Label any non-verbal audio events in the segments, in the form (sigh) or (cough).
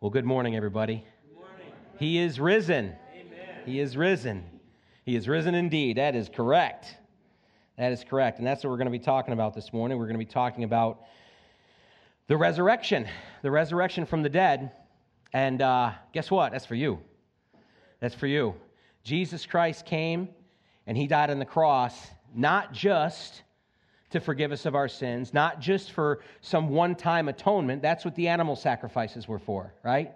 Well, good morning, everybody. He is risen. He is risen. He is risen indeed. That is correct. That is correct. And that's what we're going to be talking about this morning. We're going to be talking about the resurrection, the resurrection from the dead. And uh, guess what? That's for you. That's for you. Jesus Christ came and he died on the cross, not just to forgive us of our sins, not just for some one time atonement. That's what the animal sacrifices were for, right?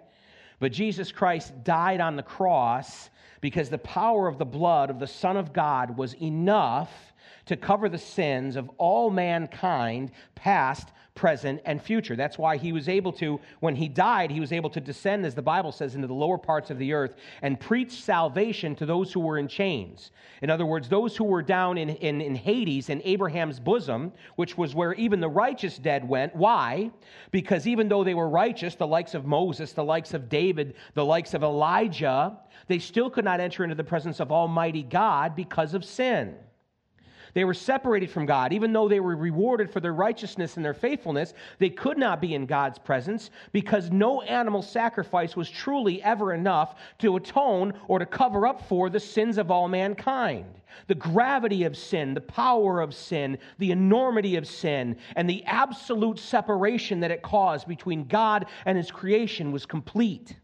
But Jesus Christ died on the cross because the power of the blood of the Son of God was enough to cover the sins of all mankind, past, present, and future. That's why he was able to, when he died, he was able to descend, as the Bible says, into the lower parts of the earth and preach salvation to those who were in chains. In other words, those who were down in, in, in Hades, in Abraham's bosom, which was where even the righteous dead went. Why? Because even though they were righteous, the likes of Moses, the likes of David, the likes of Elijah, they still could not enter into the presence of Almighty God because of sin. They were separated from God. Even though they were rewarded for their righteousness and their faithfulness, they could not be in God's presence because no animal sacrifice was truly ever enough to atone or to cover up for the sins of all mankind. The gravity of sin, the power of sin, the enormity of sin, and the absolute separation that it caused between God and his creation was complete.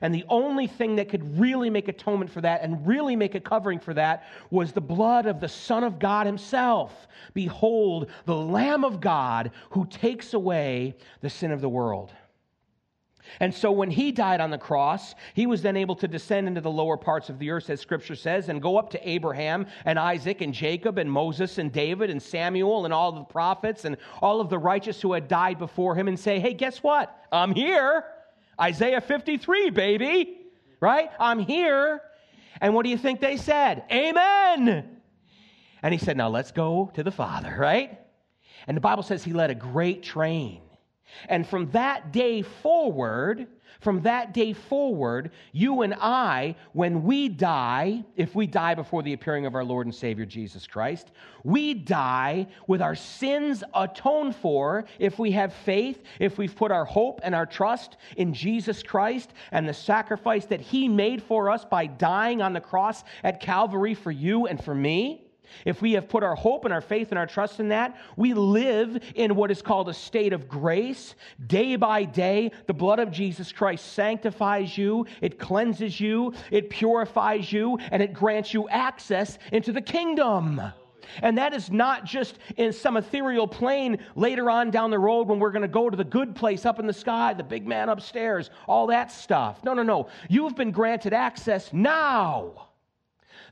And the only thing that could really make atonement for that and really make a covering for that was the blood of the Son of God Himself. Behold, the Lamb of God who takes away the sin of the world. And so when he died on the cross, he was then able to descend into the lower parts of the earth, as scripture says, and go up to Abraham and Isaac and Jacob and Moses and David and Samuel and all the prophets and all of the righteous who had died before him and say, Hey, guess what? I'm here. Isaiah 53, baby, right? I'm here. And what do you think they said? Amen. And he said, Now let's go to the Father, right? And the Bible says he led a great train. And from that day forward, from that day forward, you and I, when we die, if we die before the appearing of our Lord and Savior Jesus Christ, we die with our sins atoned for if we have faith, if we've put our hope and our trust in Jesus Christ and the sacrifice that He made for us by dying on the cross at Calvary for you and for me. If we have put our hope and our faith and our trust in that, we live in what is called a state of grace. Day by day, the blood of Jesus Christ sanctifies you, it cleanses you, it purifies you, and it grants you access into the kingdom. And that is not just in some ethereal plane later on down the road when we're going to go to the good place up in the sky, the big man upstairs, all that stuff. No, no, no. You've been granted access now.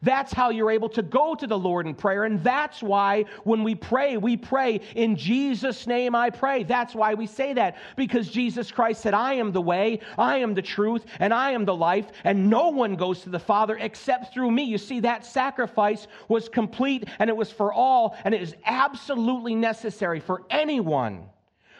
That's how you're able to go to the Lord in prayer. And that's why when we pray, we pray, in Jesus' name I pray. That's why we say that, because Jesus Christ said, I am the way, I am the truth, and I am the life, and no one goes to the Father except through me. You see, that sacrifice was complete and it was for all, and it is absolutely necessary for anyone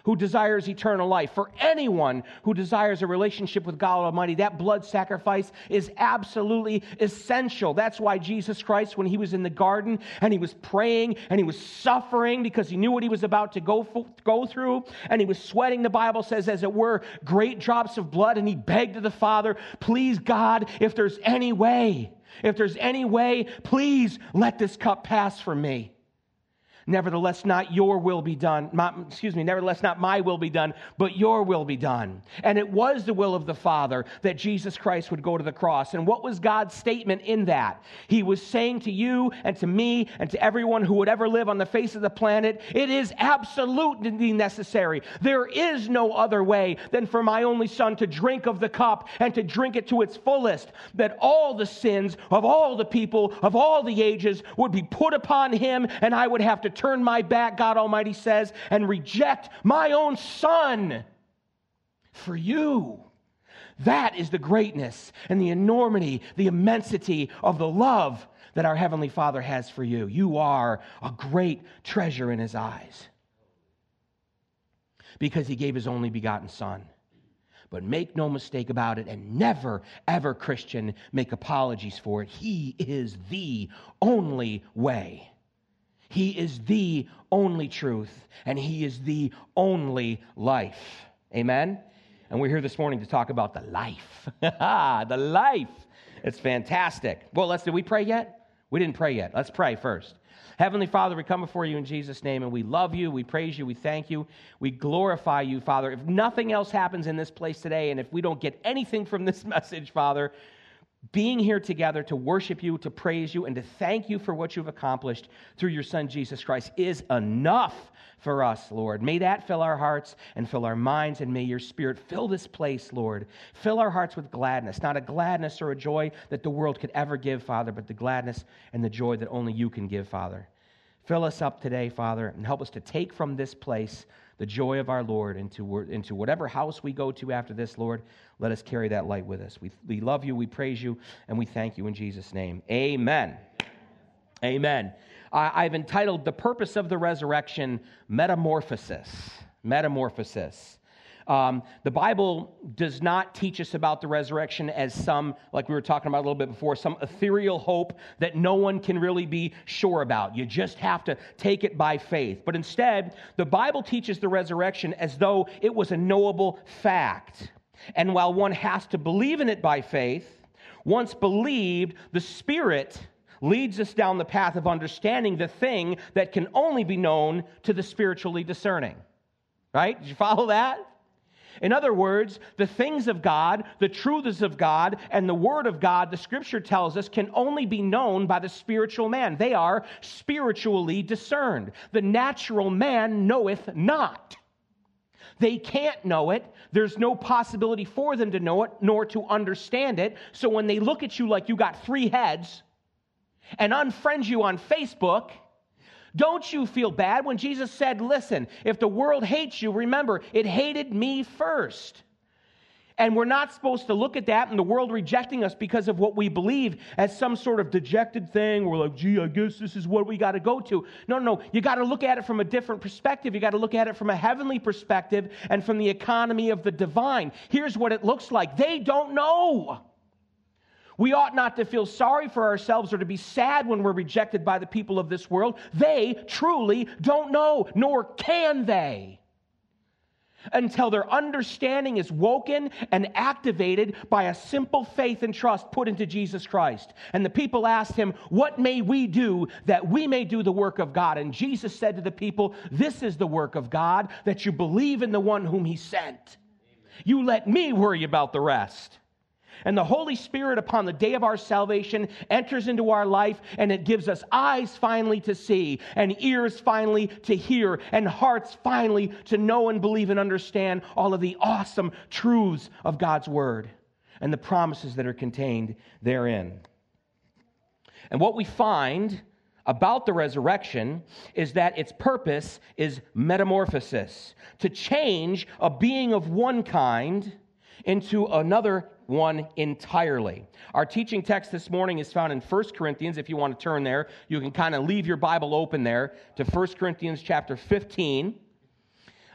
who desires eternal life, for anyone who desires a relationship with God Almighty, that blood sacrifice is absolutely essential. That's why Jesus Christ, when he was in the garden and he was praying and he was suffering because he knew what he was about to go, go through, and he was sweating, the Bible says, as it were, great drops of blood, and he begged the Father, Please, God, if there's any way, if there's any way, please let this cup pass from me. Nevertheless, not your will be done. My, excuse me, nevertheless, not my will be done, but your will be done. And it was the will of the Father that Jesus Christ would go to the cross. And what was God's statement in that? He was saying to you and to me and to everyone who would ever live on the face of the planet, it is absolutely necessary. There is no other way than for my only son to drink of the cup and to drink it to its fullest, that all the sins of all the people of all the ages would be put upon him, and I would have to turn my back, God Almighty says, and reject my own son for you. That is the greatness and the enormity, the immensity of the love that our Heavenly Father has for you. You are a great treasure in His eyes because He gave His only begotten Son. But make no mistake about it, and never, ever, Christian, make apologies for it. He is the only way. He is the only truth, and He is the only life. Amen? And we're here this morning to talk about the life. (laughs) the life. It's fantastic. Well, let's, did we pray yet? We didn't pray yet. Let's pray first. Heavenly Father, we come before you in Jesus' name and we love you, we praise you, we thank you, we glorify you, Father. If nothing else happens in this place today, and if we don't get anything from this (laughs) message, Father, being here together to worship you, to praise you, and to thank you for what you've accomplished through your Son, Jesus Christ, is enough for us, Lord. May that fill our hearts and fill our minds, and may your Spirit fill this place, Lord. Fill our hearts with gladness, not a gladness or a joy that the world could ever give, Father, but the gladness and the joy that only you can give, Father. Fill us up today, Father, and help us to take from this place the joy of our Lord into, into whatever house we go to after this, Lord. Let us carry that light with us. We, we love you, we praise you, and we thank you in Jesus' name. Amen. Amen. I've entitled The Purpose of the Resurrection Metamorphosis. Metamorphosis. Um, the Bible does not teach us about the resurrection as some, like we were talking about a little bit before, some ethereal hope that no one can really be sure about. You just have to take it by faith. But instead, the Bible teaches the resurrection as though it was a knowable fact. And while one has to believe in it by faith, once believed, the Spirit leads us down the path of understanding the thing that can only be known to the spiritually discerning. Right? Did you follow that? In other words, the things of God, the truths of God, and the Word of God, the Scripture tells us, can only be known by the spiritual man. They are spiritually discerned. The natural man knoweth not. They can't know it. There's no possibility for them to know it, nor to understand it. So when they look at you like you got three heads and unfriend you on Facebook, don't you feel bad when Jesus said, Listen, if the world hates you, remember, it hated me first. And we're not supposed to look at that and the world rejecting us because of what we believe as some sort of dejected thing. We're like, gee, I guess this is what we got to go to. No, no, no. you got to look at it from a different perspective. You got to look at it from a heavenly perspective and from the economy of the divine. Here's what it looks like they don't know. We ought not to feel sorry for ourselves or to be sad when we're rejected by the people of this world. They truly don't know, nor can they. Until their understanding is woken and activated by a simple faith and trust put into Jesus Christ. And the people asked him, What may we do that we may do the work of God? And Jesus said to the people, This is the work of God, that you believe in the one whom he sent. You let me worry about the rest. And the Holy Spirit, upon the day of our salvation, enters into our life and it gives us eyes finally to see, and ears finally to hear, and hearts finally to know and believe and understand all of the awesome truths of God's Word and the promises that are contained therein. And what we find about the resurrection is that its purpose is metamorphosis to change a being of one kind into another one entirely. Our teaching text this morning is found in 1 Corinthians. If you want to turn there, you can kind of leave your Bible open there to 1 Corinthians chapter 15.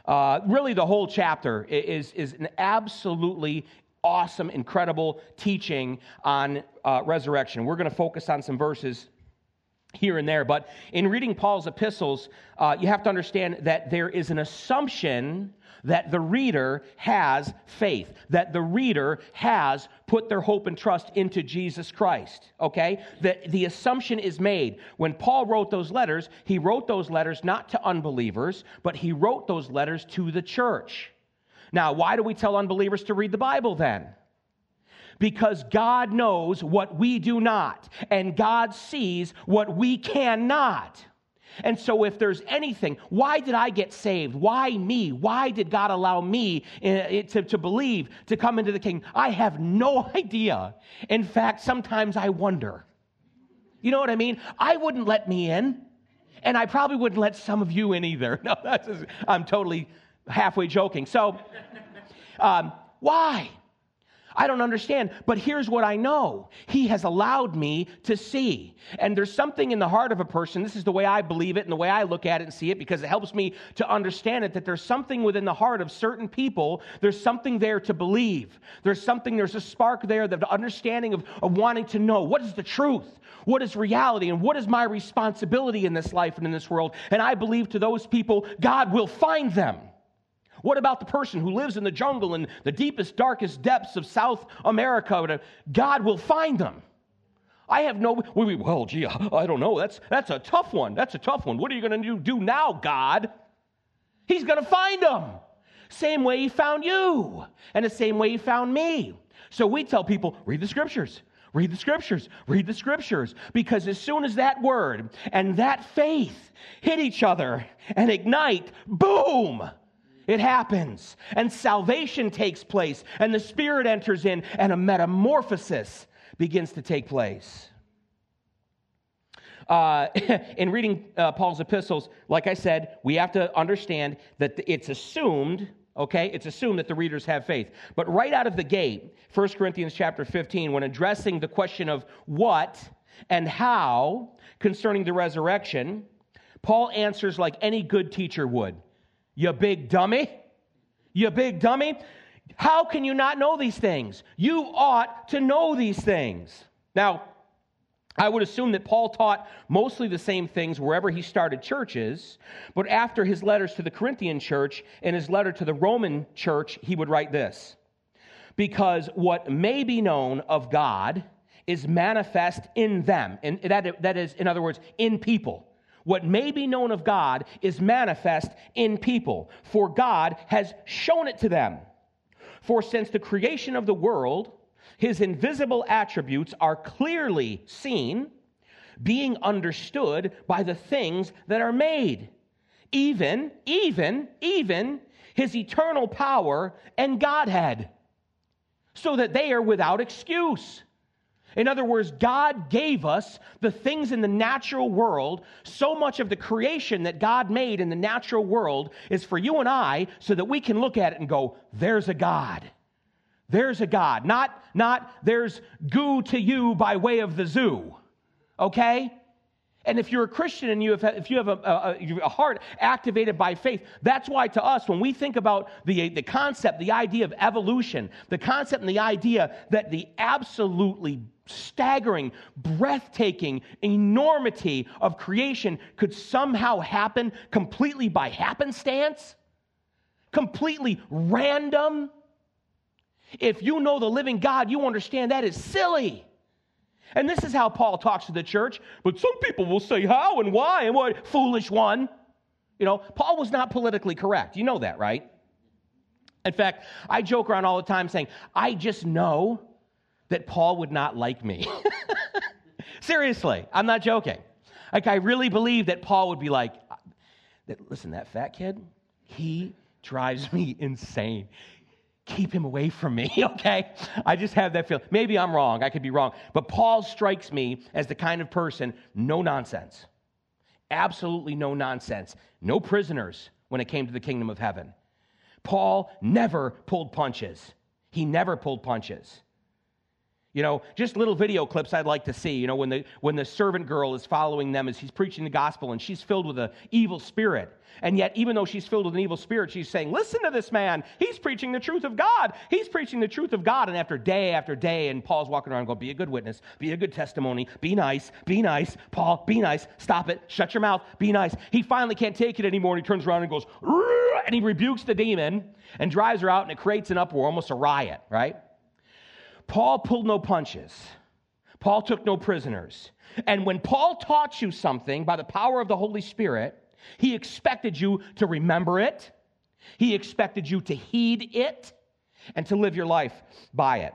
Uh, really, the whole chapter is, is an absolutely awesome, incredible teaching on uh, resurrection. We're going to focus on some verses here and there, but in reading Paul's epistles, uh, you have to understand that there is an assumption that the reader has faith, that the reader has put their hope and trust into Jesus Christ. Okay? That the assumption is made. When Paul wrote those letters, he wrote those letters not to unbelievers, but he wrote those letters to the church. Now, why do we tell unbelievers to read the Bible then? Because God knows what we do not, and God sees what we cannot. And so, if there's anything, why did I get saved? Why me? Why did God allow me eh, to, to believe, to come into the kingdom? I have no (laughs) idea. In fact, sometimes I wonder. You know what I mean? I wouldn't let me in, and I probably wouldn't let some of you in either. (laughs) No, that's just, I'm totally halfway joking. So, um, why? I don't understand, but here's what I know He has allowed me to see. And there's something in the heart of a person, this is the way I believe it and the way I look at it and see it because it helps me to understand it, that there's something within the heart of certain people, there's something there to believe. There's something, there's a spark there, the understanding of, of wanting to know what is the truth, what is reality, and what is my responsibility in this life and in this world. And I believe to those people, God will find them What about the person who lives in the jungle in the deepest, darkest depths of South America? God will find them. I have no, well, gee, I don't know. That's, that's a tough one. That's a tough one. What are you going to do now, God? He's going to find them. Same way he found you, and the same way he found me. So we tell people, read the scriptures. Read the scriptures, read the scriptures, because as soon as that word and that faith hit each other and ignite, boom, it happens. And salvation takes place, and the Spirit enters in, and a metamorphosis begins to take place. Uh, (laughs) in reading uh, Paul's epistles, like I said, we have to understand that it's assumed okay it's assumed that the readers have faith but right out of the gate 1 corinthians chapter 15 when addressing the question of what and how concerning the resurrection paul answers like any good teacher would you big dummy you big dummy how can you not know these things you ought to know these things now I would assume that Paul taught mostly the same things wherever he started churches, but after his letters to the Corinthian church and his letter to the Roman church, he would write this Because what may be known of God is manifest in them. And that, that is, in other words, in people. What may be known of God is manifest in people, for God has shown it to them. For since the creation of the world, his invisible attributes are clearly seen, being understood by the things that are made. Even, even, even his eternal power and Godhead, so that they are without excuse. In other words, God gave us the things in the natural world. So much of the creation that God made in the natural world is for you and I so that we can look at it and go, there's a God. There's a God. Not, not there's goo to you by way of the zoo. Okay? And if you're a Christian and you have, if you have a, a, a, heart activated by faith, that's why to us, when we think about the, the concept, the idea of evolution, the concept and the idea that the absolutely staggering, breathtaking enormity of creation could somehow happen completely by happenstance, completely random, if you know the living God, you understand that is silly. And this is how Paul talks to the church. But some people will say, How and why and what? Foolish one. You know, Paul was not politically correct. You know that, right? In fact, I joke around all the time saying, I just know that Paul would not like me. (laughs) Seriously, I'm not joking. Like, I really believe that Paul would be like, Listen, that fat kid, he drives me insane keep him away from me, (laughs) okay? I just have that feeling. Maybe I'm wrong. I could be wrong. But Paul strikes me as the kind of person, no nonsense. Absolutely no nonsense. No prisoners when it came to the kingdom of heaven. Paul never pulled punches. He never pulled punches. You know, just little video clips I'd like to see. You know, when the when the servant girl is following them as he's preaching the gospel and she's filled with an evil spirit. And yet, even though she's filled with an evil spirit, she's saying, Listen to this man. He's preaching the truth of God. He's preaching the truth of God. And after day after day, and Paul's walking around going, Be a good witness, be a good testimony, be nice, be nice. Paul, be nice, stop it, shut your mouth, be nice. He finally can't take it anymore, and he turns around and goes, and he rebukes the demon and drives her out, and it creates an uproar, almost a riot, right? Paul pulled no punches. Paul took no prisoners. And when Paul taught you something by the power of the Holy Spirit, he expected you to remember it, he expected you to heed it, and to live your life by it.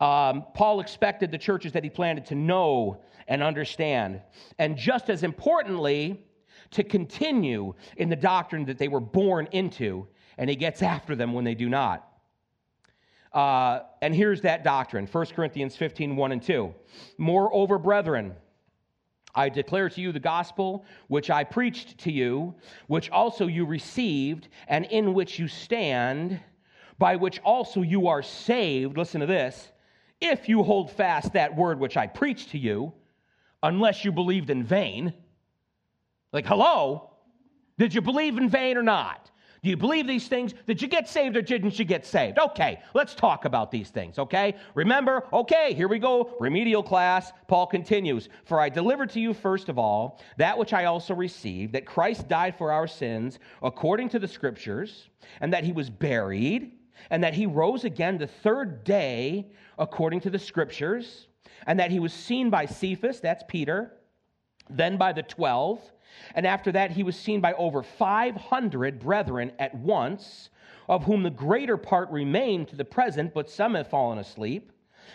Um, Paul expected the churches that he planted to know and understand, and just as importantly, to continue in the doctrine that they were born into, and he gets after them when they do not. Uh, and here's that doctrine 1 Corinthians 15 1 and 2. Moreover, brethren, I declare to you the gospel which I preached to you, which also you received, and in which you stand, by which also you are saved. Listen to this. If you hold fast that word which I preached to you, unless you believed in vain. Like, hello? Did you believe in vain or not? Do you believe these things? Did you get saved or didn't you get saved? Okay, let's talk about these things, okay? Remember, okay, here we go, remedial class. Paul continues For I delivered to you, first of all, that which I also received, that Christ died for our sins according to the scriptures, and that he was buried, and that he rose again the third day according to the scriptures, and that he was seen by Cephas, that's Peter, then by the twelve. And after that, he was seen by over 500 brethren at once, of whom the greater part remain to the present, but some have fallen asleep.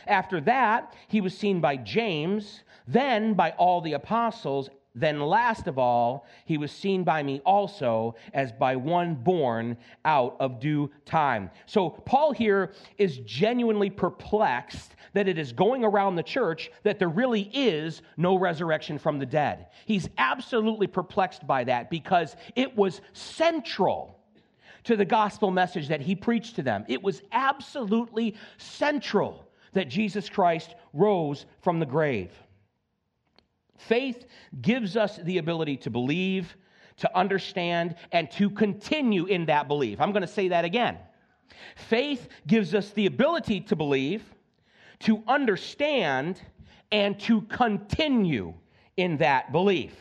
After that, he was seen by James, then by all the apostles. Then, last of all, he was seen by me also as by one born out of due time. So, Paul here is genuinely perplexed that it is going around the church that there really is no resurrection from the dead. He's absolutely perplexed by that because it was central to the gospel message that he preached to them. It was absolutely central that Jesus Christ rose from the grave. Faith gives us the ability to believe, to understand, and to continue in that belief. I'm going to say that again. Faith gives us the ability to believe, to understand, and to continue in that belief.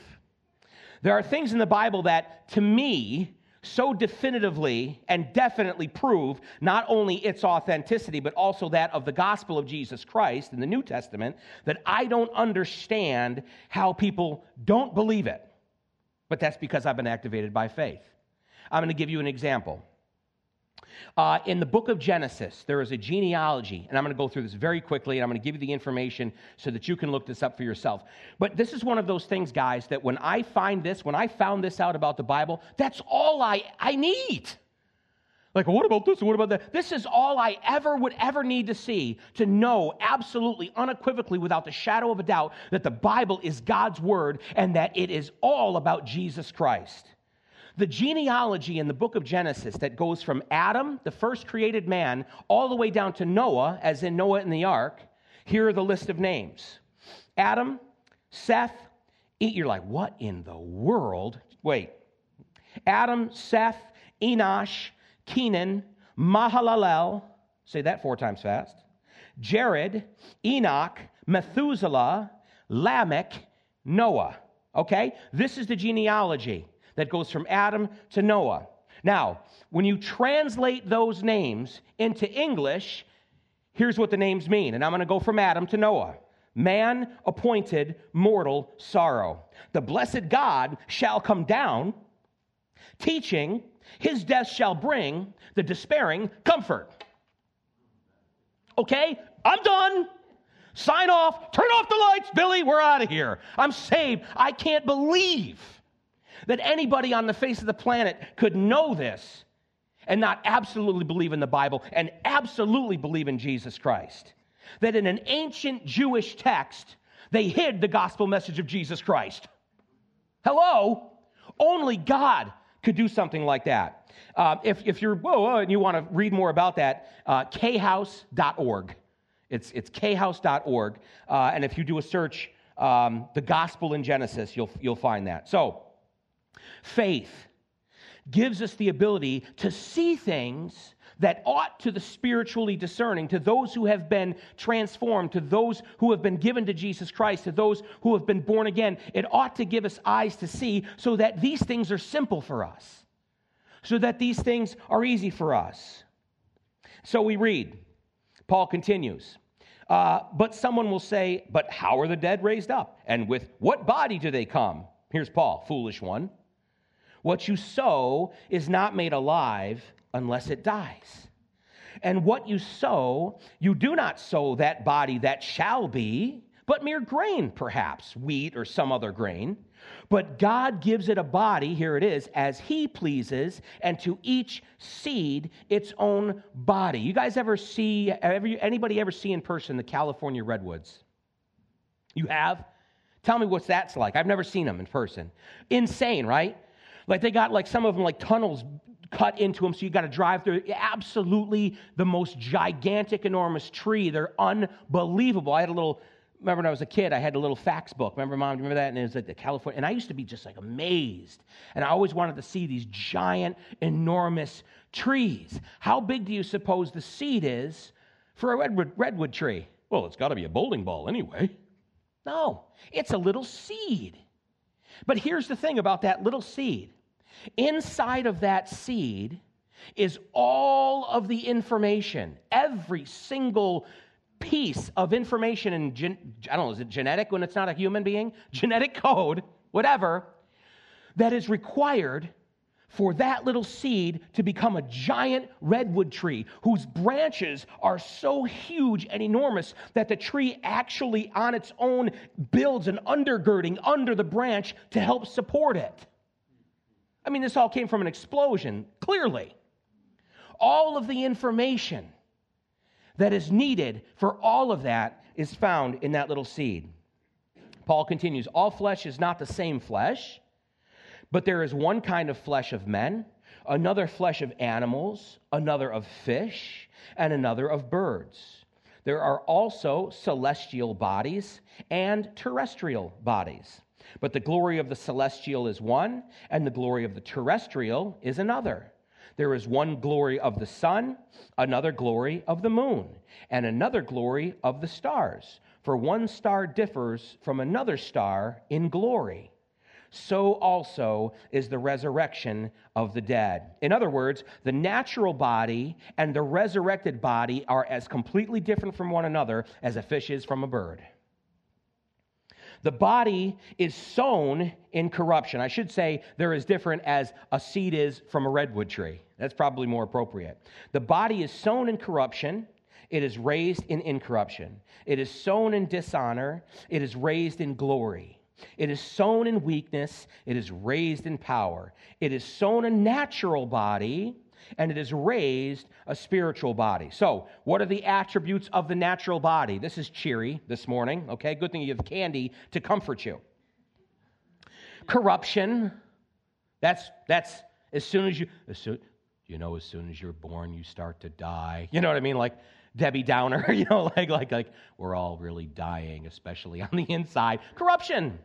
There are things in the Bible that, to me, so definitively and definitely prove not only its authenticity, but also that of the gospel of Jesus Christ in the New Testament, that I don't understand how people don't believe it. But that's because I've been activated by faith. I'm going to give you an example. Uh, in the book of Genesis, there is a genealogy, and I'm going to go through this very quickly, and I'm going to give you the information so that you can look this up for yourself. But this is one of those things, guys, that when I find this, when I found this out about the Bible, that's all I, I need. Like, what about this? What about that? This is all I ever would ever need to see to know absolutely, unequivocally, without the shadow of a doubt, that the Bible is God's word and that it is all about Jesus Christ. The genealogy in the book of Genesis that goes from Adam, the first created man, all the way down to Noah, as in Noah in the ark, here are the list of names Adam, Seth, you're like, what in the world? Wait. Adam, Seth, Enosh, Kenan, Mahalalel, say that four times fast, Jared, Enoch, Methuselah, Lamech, Noah. Okay? This is the genealogy that goes from Adam to Noah. Now, when you translate those names into English, here's what the names mean. And I'm going to go from Adam to Noah man appointed mortal sorrow. The blessed God shall come down, teaching, his death shall bring the despairing comfort. Okay, I'm done. Sign off, turn off the lights, Billy, we're out of here. I'm saved. I can't believe that anybody on the face of the planet could know this and not absolutely believe in the Bible and absolutely believe in Jesus Christ. That in an ancient Jewish text, they hid the gospel message of Jesus Christ. Hello? Only God could do something like that. Uh, if, if you're, whoa, whoa, and you want to read more about that, uh, khouse.org. It's, it's khouse.org. Uh, and if you do a search, um, the gospel in Genesis, you'll, you'll find that. So, Faith gives us the ability to see things that ought to the spiritually discerning, to those who have been transformed, to those who have been given to Jesus Christ, to those who have been born again. It ought to give us eyes to see so that these things are simple for us, so that these things are easy for us. So we read, Paul continues. Uh, but someone will say, But how are the dead raised up? And with what body do they come? Here's Paul, foolish one. What you sow is not made alive unless it dies. And what you sow, you do not sow that body that shall be, but mere grain, perhaps, wheat or some other grain. But God gives it a body, here it is, as He pleases, and to each seed its own body. You guys ever see, ever, anybody ever see in person the California redwoods? You have? Tell me what that's like. I've never seen them in person. Insane, right? Like they got like some of them like tunnels cut into them, so you got to drive through. Absolutely the most gigantic, enormous tree. They're unbelievable. I had a little remember when I was a kid, I had a little facts book. Remember, mom? Remember that? And it was like the California. And I used to be just like amazed. And I always wanted to see these giant, enormous trees. How big do you suppose the seed is for a redwood, redwood tree? Well, it's got to be a bowling ball anyway. No, it's a little seed. But here's the thing about that little seed inside of that seed is all of the information, every single piece of information in, gen- I don't know, is it genetic when it's not a human being? (laughs) Genetic code, whatever, that is required for that little seed to become a giant redwood tree whose branches are so huge and enormous that the tree actually on its own builds an undergirding under the branch to help support it. I mean, this all came from an explosion, clearly. All of the information that is needed for all of that is found in that little seed. Paul continues All flesh is not the same flesh but there is one kind of flesh of men, another flesh of animals, another of fish, and another of birds. There are also celestial bodies and terrestrial bodies. But the glory of the celestial is one, and the glory of the terrestrial is another. There is one glory of the sun, another glory of the moon, and another glory of the stars. For one star differs from another star in glory so also is the resurrection of the dead. In other words, the natural body and the resurrected body are as completely different from one another as a fish is from a bird. The body is sown in corruption. I should say they're as different as a seed is from a redwood tree. That's probably more appropriate. The body is sown in corruption. It is raised in incorruption. It is sown in dishonor. It is raised in glory. It is sown in weakness, it is raised in power. It is sown a natural body, and it is raised a spiritual body. So, what are the attributes of the natural body? This is cheery this morning, okay? Good thing you have candy to comfort you. Corruption. That's that's as soon as you as soon, you know as soon as you're born you start to die. You know what I mean? Like Debbie Downer, (laughs) you know, like like like we're all really dying, especially on the inside. Corruption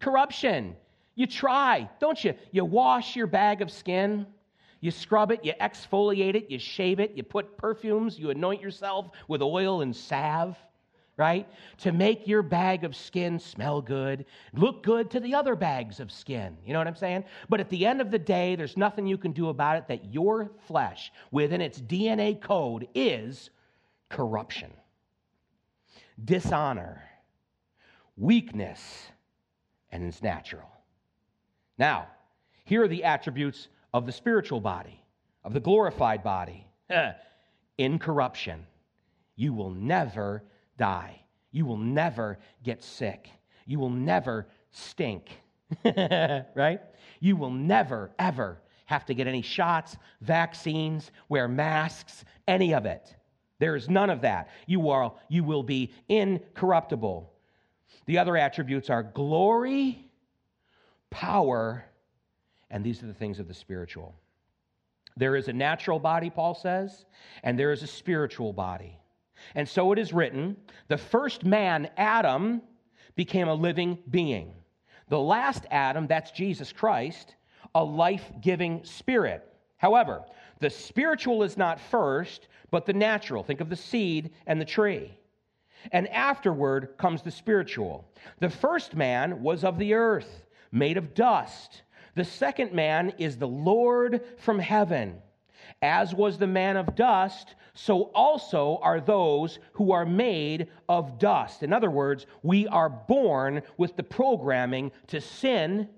corruption. You try, don't you? You wash your bag of skin, you scrub it, you exfoliate it, you shave it, you put perfumes, you anoint yourself with oil and salve, right? To make your bag of skin smell good, look good to the other bags of skin. You know what I'm saying? But at the end of the day, there's nothing you can do about it that your flesh, within its DNA code, is corruption, dishonor, weakness and it's natural. Now, here are the attributes of the spiritual body, of the glorified body. (laughs) Incorruption. You will never die. You will never get sick. You will never stink. (laughs) right? You will never, ever have to get any shots, vaccines, wear masks, any of it. There is none of that. You, are, you will be incorruptible. The other attributes are glory, power, and these are the things of the spiritual. There is a natural body, Paul says, and there is a spiritual body. And so it is written the first man, Adam, became a living being. The last Adam, that's Jesus Christ, a life giving spirit. However, the spiritual is not first, but the natural. Think of the seed and the tree and afterward comes the spiritual. The first man was of the earth, made of dust. The second man is the Lord from heaven. As was the man of dust, so also are those who are made of dust. In other words, we are born with the programming to sin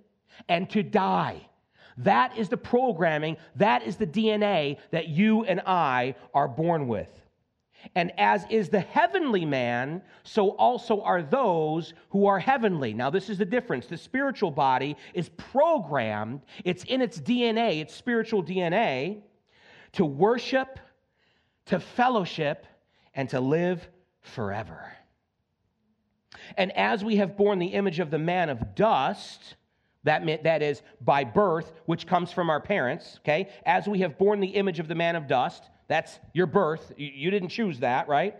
and to die. That is the programming, that is the DNA that you and I are born with. And as is the heavenly man, so also are those who are heavenly. Now, this is the difference. The spiritual body is programmed, it's in its DNA, its spiritual DNA, to worship, to fellowship, and to live forever. And as we have borne the image of the man of dust, that, that is by birth, which comes from our parents, okay? As we have borne the image of the man of dust, that's your birth. You didn't choose that, right?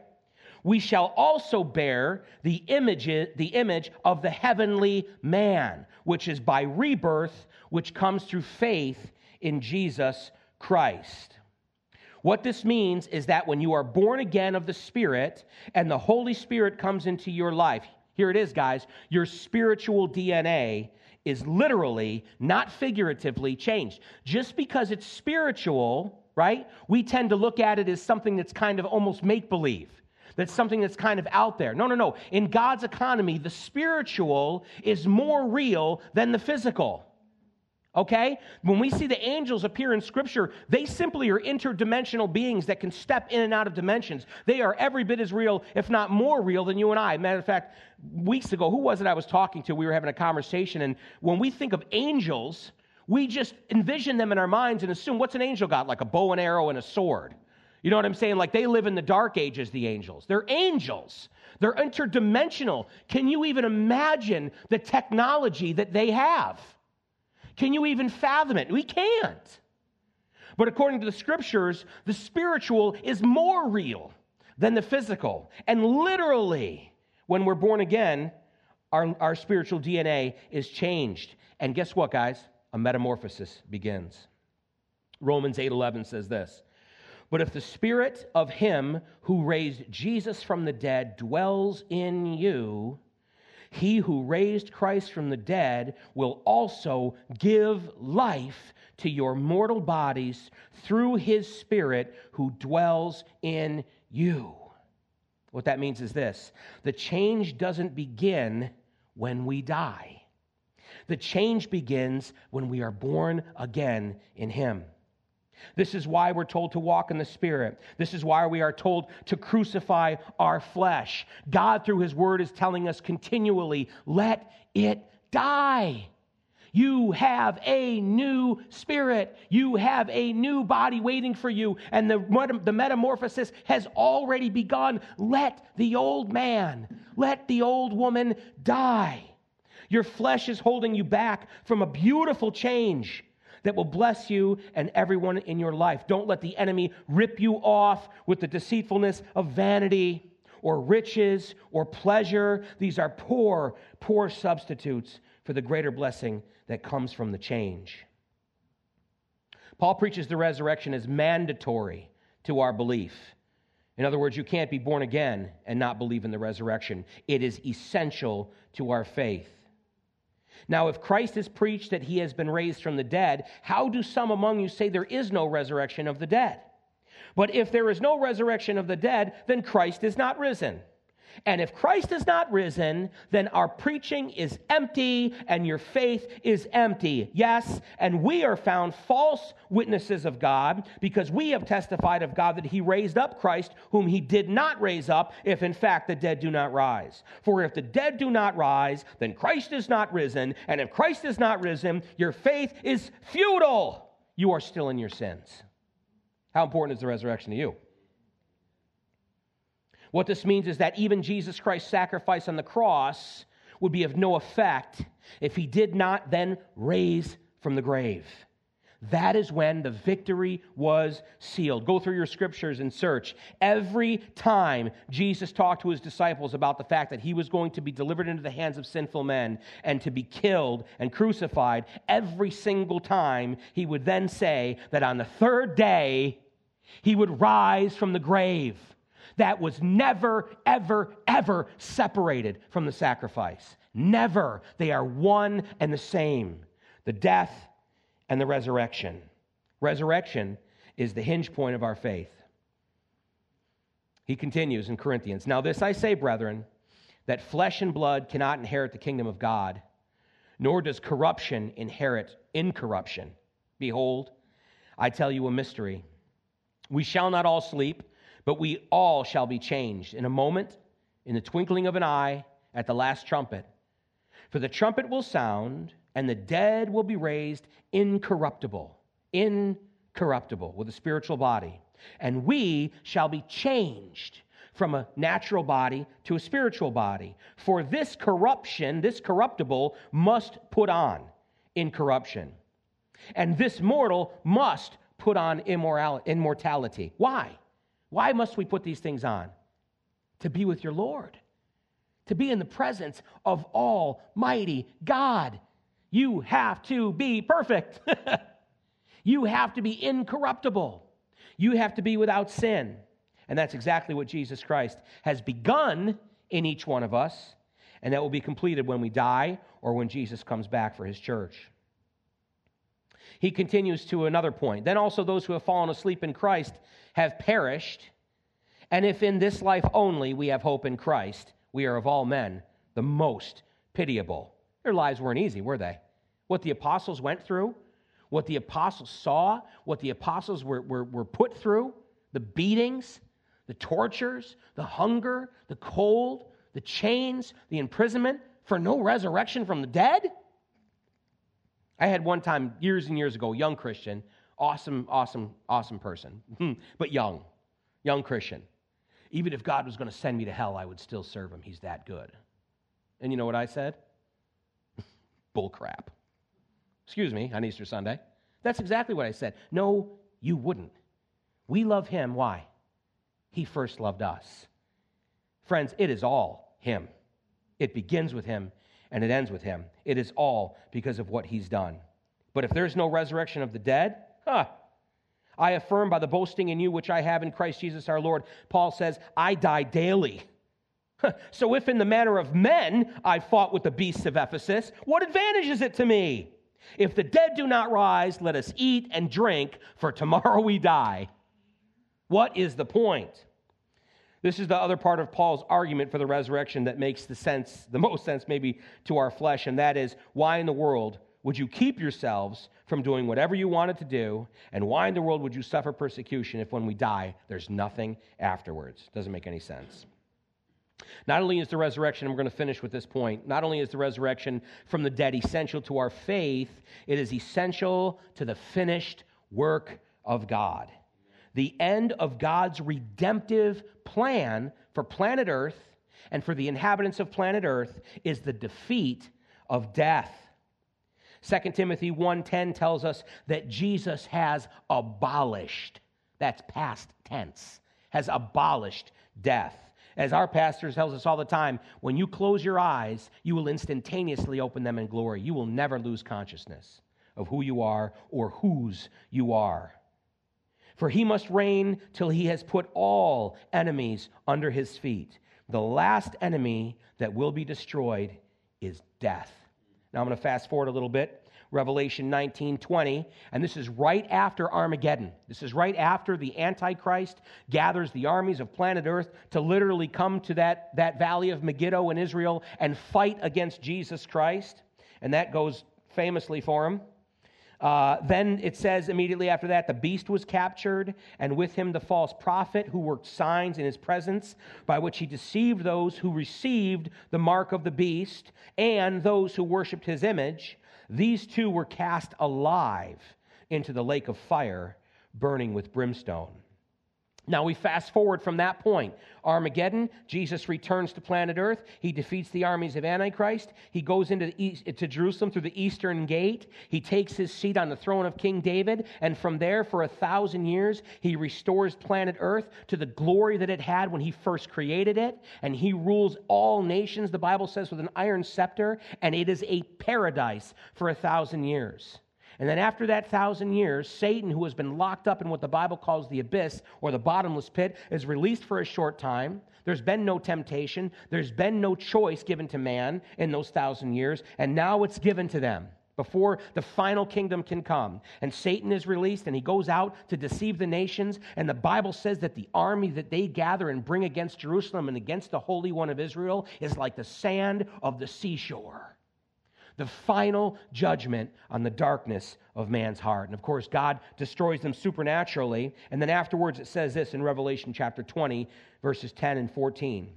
we shall also bear the image, the image of the heavenly man, which is by rebirth, which comes through faith in Jesus Christ. What this means is that when you are born again of the Spirit and the Holy Spirit comes into your life, here it is, guys, your spiritual DNA is literally, not figuratively, changed. Just because it's spiritual, right, we tend to look at it as something that's kind of almost make believe. That's something that's kind of out there. No, no, no. In God's economy, the spiritual is more real than the physical. Okay? When we see the angels appear in Scripture, they simply are interdimensional beings that can step in and out of dimensions. They are every bit as real, if not more real, than you and I. Matter of fact, weeks ago, who was it I was talking to? We were having a conversation, and when we think of angels, we just envision them in our minds and assume what's an angel got? Like a bow and arrow and a sword. You know what I'm saying? Like they live in the dark ages, the angels. They're angels. They're interdimensional. Can you even imagine the technology that they have? Can you even fathom it? We can't. But according to the scriptures, the spiritual is more real than the physical. And literally, when we're born again, our, our spiritual DNA is changed. And guess what, guys? A metamorphosis begins. Romans 8:11 says this. But if the spirit of him who raised Jesus from the dead dwells in you, he who raised Christ from the dead will also give life to your mortal bodies through his Spirit who dwells in you. What that means is this the change doesn't begin when we die, the change begins when we are born again in him. This is why we're told to walk in the Spirit. This is why we are told to crucify our flesh. God, through His Word, is telling us continually let it die. You have a new spirit. You have a new body waiting for you. And the, the metamorphosis has already begun. Let the old man, let the old woman die. Your flesh is holding you back from a beautiful change that will bless you and everyone in your life. Don't let the enemy rip you off with the deceitfulness of vanity or riches or pleasure. These are poor, poor substitutes for the greater blessing that comes from the change. Paul preaches the resurrection as mandatory to our belief. In other words, you can't be born again and not believe in the resurrection. It is essential to our faith. Now, if Christ is preached that he has been raised from the dead, how do some among you say there is no resurrection of the dead? But if there is no resurrection of the dead, then Christ is not risen. And if Christ is not risen, then our preaching is empty and your faith is empty. Yes, and we are found false witnesses of God because we have testified of God that he raised up Christ, whom he did not raise up, if in fact the dead do not rise. For if the dead do not rise, then Christ is not risen. And if Christ is not risen, your faith is futile. You are still in your sins. How important is the resurrection to you? What this means is that even Jesus Christ's sacrifice on the cross would be of no effect if he did not then raise from the grave. That is when the victory was sealed. Go through your scriptures and search. Every time Jesus talked to his disciples about the fact that he was going to be delivered into the hands of sinful men and to be killed and crucified, every single time he would then say that on the third day he would rise from the grave that was never, ever, ever separated from the sacrifice. Never. They are one and the same the death and the resurrection. Resurrection is the hinge point of our faith. He continues in Corinthians Now, this I say, brethren, that flesh and blood cannot inherit the kingdom of God, nor does corruption inherit incorruption. Behold, I tell you a mystery. We shall not all sleep but we all shall be changed in a moment, in the twinkling of an eye, at the last trumpet. For the trumpet will sound, and the dead will be raised incorruptible, incorruptible, with a spiritual body. And we shall be changed from a natural body to a spiritual body. For this corruption, this corruptible, must put on incorruption. And this mortal must put on immorality. Why? Why must we put these things on? to be with your Lord, to be in the presence of Almighty God. You have to be perfect. (laughs) you have to be incorruptible. You have to be without sin. And that's exactly what Jesus Christ has begun in each one of us, and that will be completed when we die or when Jesus comes back for his church. He continues to another point. Then also those who have fallen asleep in Christ have perished. And if in this life only we have hope in Christ, we are of all men the most pitiable. Their lives weren't easy, were they? What the apostles went through, what the apostles saw, what the apostles were, were, were put through, the beatings, the tortures, the hunger, the cold, the chains, the imprisonment for no resurrection from the dead? I had one time, years and years ago, young Christian, awesome, awesome, awesome person, hmm, but young, young Christian. Even if God was going to send me to hell, I would still serve him. He's that good. And you know what I said? (laughs) Bull crap. Excuse me, on Easter Sunday. That's exactly what I said. No, you wouldn't. We love him. Why? He first loved us. Friends, it is all him. It begins with him and it ends with him. It is all because of what he's done. But if there's no resurrection of the dead, huh, I affirm by the boasting in you which I have in Christ Jesus our Lord. Paul says, I die daily. So if in the manner of men I fought with the beasts of Ephesus, what advantage is it to me? If the dead do not rise, let us eat and drink, for tomorrow we die. What is the point? This is the other part of Paul's argument for the resurrection that makes the sense, the most sense maybe to our flesh, and that is why in the world would you keep yourselves from doing whatever you wanted to do? And why in the world would you suffer persecution if when we die, there's nothing afterwards? Doesn't make any sense. Not only is the resurrection, I'm going to finish with this point, not only is the resurrection from the dead essential to our faith, it is essential to the finished work of God the end of God's redemptive plan for planet Earth and for the inhabitants of planet Earth is the defeat of death. 2 Timothy 1:10 tells us that Jesus has abolished. That's past tense. Has abolished death. As our pastor tells us all the time, when you close your eyes, you will instantaneously open them in glory. You will never lose consciousness of who you are or whose you are. For he must reign till he has put all enemies under his feet. The last enemy that will be destroyed is death. Now I'm going to fast forward a little bit. Revelation 19 20. And this is right after Armageddon. This is right after the Antichrist gathers the armies of planet Earth to literally come to that, that valley of Megiddo in Israel and fight against Jesus Christ. And that goes famously for him. Uh, then it says immediately after that, the beast was captured, and with him the false prophet who worked signs in his presence, by which he deceived those who received the mark of the beast and those who worshiped his image. These two were cast alive into the lake of fire, burning with brimstone. Now we fast forward from that point. Armageddon, Jesus returns to planet Earth. He defeats the armies of Antichrist. He goes into, east, to Jerusalem through the eastern gate. He takes his seat on the throne of King David. And from there, for a thousand years, he restores planet Earth to the glory that it had when he first created it. And he rules all nations, the Bible says, with an iron scepter. And it is a paradise for a thousand years. And then after that thousand years, Satan, who has been locked up in what the Bible calls the abyss or the bottomless pit, is released for a short time. There's been no temptation, there's been no choice given to man in those thousand years, and now it's given to them before the final kingdom can come. And Satan is released and he goes out to deceive the nations. And the Bible says that the army that they gather and bring against Jerusalem and against the Holy One of Israel is like the sand of the seashore the final judgment on the darkness of man's heart. And of course, God destroys them supernaturally. And then afterwards, it says this in Revelation chapter 20, verses 10 and 14.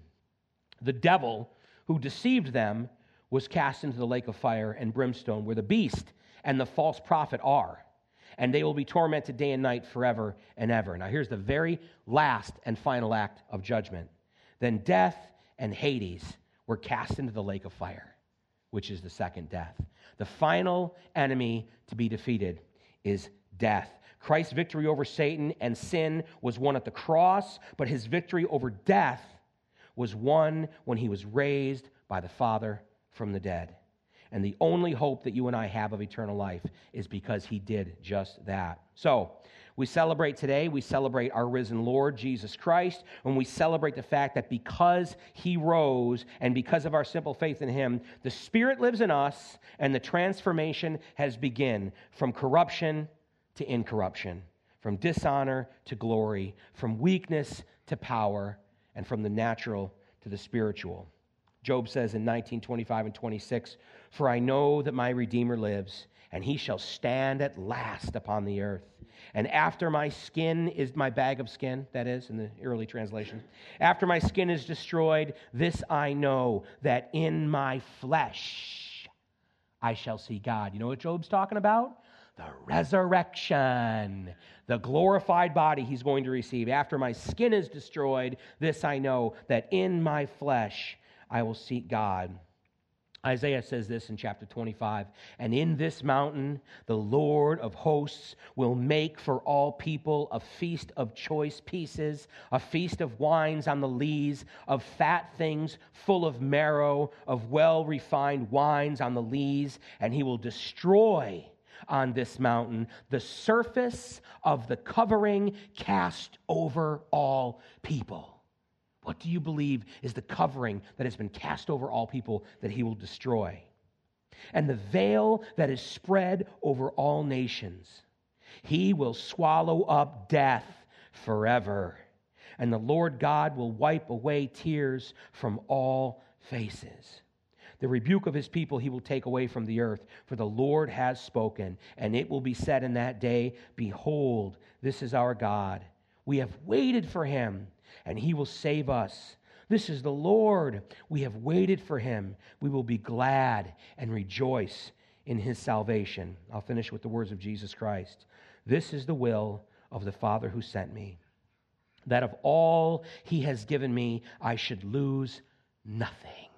The devil who deceived them was cast into the lake of fire and brimstone, where the beast and the false prophet are. And they will be tormented day and night forever and ever. Now, here's the very last and final act of judgment. Then death and Hades were cast into the lake of fire which is the second death. The final enemy to be defeated is death. Christ's victory over Satan and sin was won at the cross, but his victory over death was won when he was raised by the Father from the dead. And the only hope that you and I have of eternal life is because he did just that. So, we celebrate today, we celebrate our risen Lord, Jesus Christ, and we celebrate the fact that because he rose and because of our simple faith in him, the Spirit lives in us and the transformation has begun from corruption to incorruption, from dishonor to glory, from weakness to power, and from the natural to the spiritual. Job says in 1925 and 26, For I know that my Redeemer lives, and he shall stand at last upon the earth. And after my skin is my bag of skin, that is, in the early translation, after my skin is destroyed, this I know that in my flesh I shall see God. You know what Job's talking about? The resurrection, the glorified body he's going to receive. After my skin is destroyed, this I know that in my flesh I will seek God. Isaiah says this in chapter 25 And in this mountain, the Lord of hosts will make for all people a feast of choice pieces, a feast of wines on the lees, of fat things full of marrow, of well refined wines on the lees, and he will destroy on this mountain the surface of the covering cast over all people. What do you believe is the covering that has been cast over all people that he will destroy? And the veil that is spread over all nations. He will swallow up death forever. And the Lord God will wipe away tears from all faces. The rebuke of his people he will take away from the earth, for the Lord has spoken. And it will be said in that day Behold, this is our God. We have waited for him and he will save us. This is the Lord. We have waited for him. We will be glad and rejoice in his salvation. I'll finish with the words of Jesus Christ. This is the will of the Father who sent me, that of all he has given me, I should lose nothing.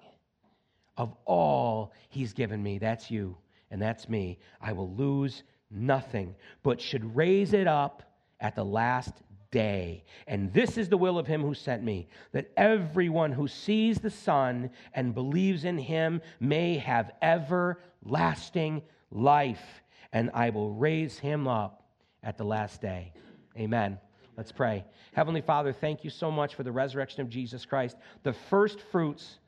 Of all he's given me, that's you and that's me, I will lose nothing, but should raise it up at the last day. And this is the will of him who sent me, that everyone who sees the Son and believes in him may have everlasting life, and I will raise him up at the last day. Amen. Let's pray. Heavenly Father, thank you so much for the resurrection of Jesus Christ, the first fruits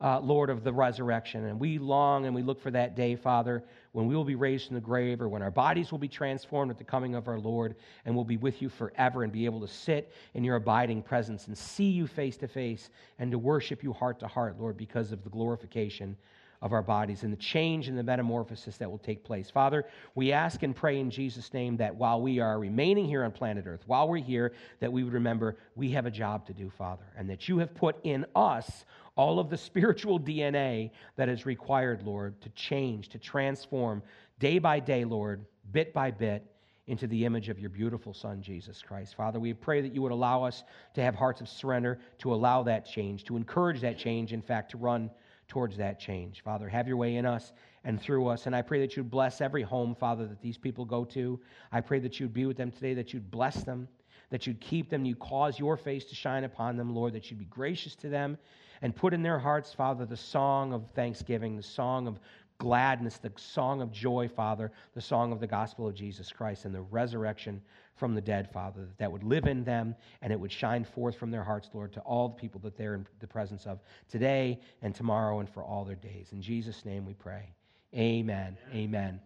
uh, Lord, of the resurrection. And we long and we look for that day, Father, when we will be raised from the grave or when our bodies will be transformed at the coming of our Lord and we'll be with you forever and be able to sit in your abiding presence and see you face to face and to worship you heart to heart, Lord, because of the glorification of our bodies and the change and the metamorphosis that will take place. Father, we ask and pray in Jesus' name that while we are remaining here on planet Earth, while we're here, that we would remember we have a job to do, Father, and that you have put in us all of the spiritual DNA that is required, Lord, to change, to transform day by day, Lord, bit by bit, into the image of your beautiful Son, Jesus Christ. Father, we pray that you would allow us to have hearts of surrender, to allow that change, to encourage that change, in fact, to run towards that change. Father, have your way in us and through us. And I pray that you'd bless every home, Father, that these people go to. I pray that you'd be with them today, that you'd bless them, that you'd keep them, you cause your face to shine upon them, Lord, that you'd be gracious to them, and put in their hearts, Father, the song of thanksgiving, the song of gladness, the song of joy, Father, the song of the gospel of Jesus Christ and the resurrection from the dead, Father, that would live in them and it would shine forth from their hearts, Lord, to all the people that they're in the presence of today and tomorrow and for all their days. In Jesus' name we pray. Amen. Amen. Amen.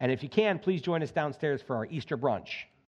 And if you can, please join us downstairs for our Easter brunch.